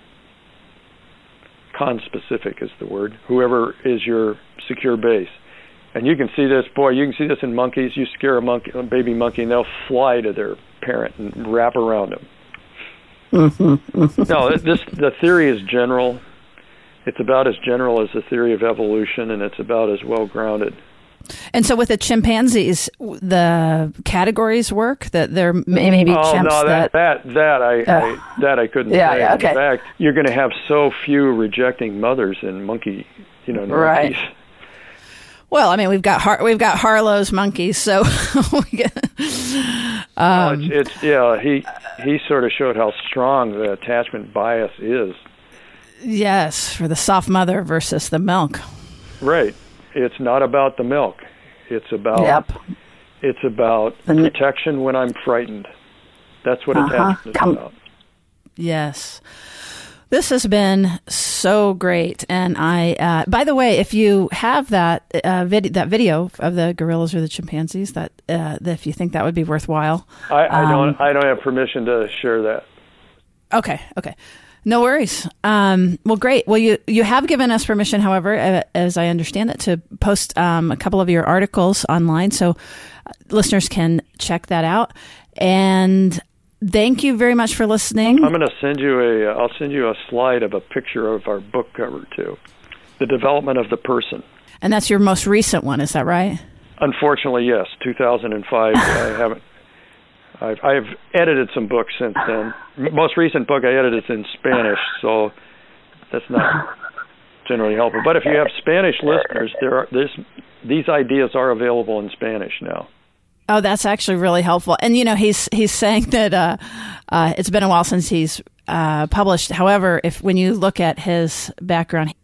conspecific is the word, whoever is your secure base. And you can see this, boy, you can see this in monkeys. You scare a monkey, a baby monkey, and they'll fly to their parent and wrap around them. Mm-hmm, no, this the theory is general. It's about as general as the theory of evolution, and it's about as well grounded and so with the chimpanzees, the categories work that there may be oh, chimps no, that, that that I, uh, I, that I couldn't yeah, say. Yeah, okay. In fact, you're going to have so few rejecting mothers in monkey, you know, right. Monkeys. Well, I mean, we've got Har- we've got Harlow's monkeys, so um, well, it's, it's yeah. He he sort of showed how strong the attachment bias is. Yes, for the soft mother versus the milk. Right it's not about the milk. It's about yep. it's about protection when I'm frightened. That's what uh-huh. attachment is Come. about. Yes. This has been so great, and I. Uh, by the way, if you have that uh, vid- that video of the gorillas or the chimpanzees, that, uh, if you think that would be worthwhile, I, I um, don't. I don't have permission to share that. Okay. Okay. No worries. Um, well, great. Well, you you have given us permission, however, uh, as I understand it, to post um, a couple of your articles online, so uh, listeners can check that out. And thank you very much for listening. I'm going to send you a. I'll send you a slide of a picture of our book cover too. The development of the person. And that's your most recent one, is that right? Unfortunately, yes. 2005. I haven't I've, I've edited some books since then. Most recent book I edited is in Spanish, so that's not generally helpful. But if you have Spanish listeners, there are this, these ideas are available in Spanish now. Oh, that's actually really helpful. And you know, he's he's saying that uh, uh, it's been a while since he's uh, published. However, if when you look at his background,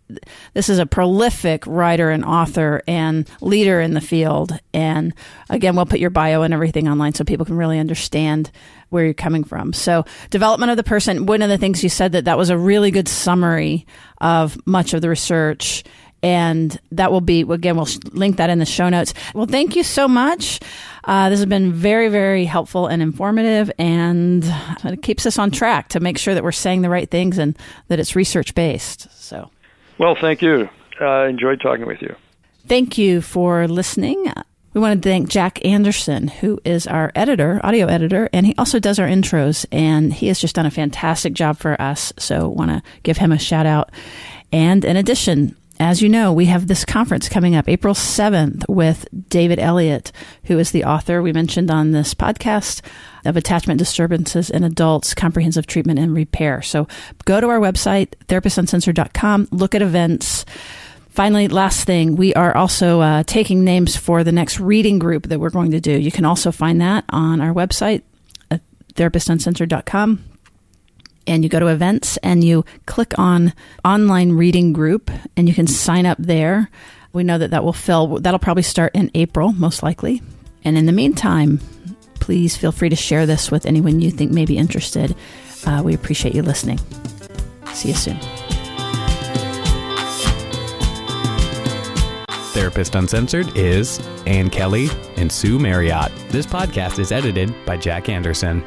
this is a prolific writer and author and leader in the field. And again, we'll put your bio and everything online so people can really understand where you're coming from. So, development of the person. One of the things you said that that was a really good summary of much of the research. And that will be, again, we'll link that in the show notes. Well, thank you so much. Uh, this has been very, very helpful and informative, and it keeps us on track to make sure that we're saying the right things and that it's research based. So, well, thank you. I uh, enjoyed talking with you. Thank you for listening. We want to thank Jack Anderson, who is our editor, audio editor, and he also does our intros, and he has just done a fantastic job for us. So, want to give him a shout out. And in addition, as you know, we have this conference coming up April 7th with David Elliott, who is the author we mentioned on this podcast of Attachment Disturbances in Adults, Comprehensive Treatment and Repair. So go to our website, therapistsuncensored.com, look at events, Finally, last thing, we are also uh, taking names for the next reading group that we're going to do. You can also find that on our website, therapistuncensored.com. And you go to events and you click on online reading group and you can sign up there. We know that that will fill, that'll probably start in April, most likely. And in the meantime, please feel free to share this with anyone you think may be interested. Uh, we appreciate you listening. See you soon. Therapist Uncensored is Ann Kelley and Sue Marriott. This podcast is edited by Jack Anderson.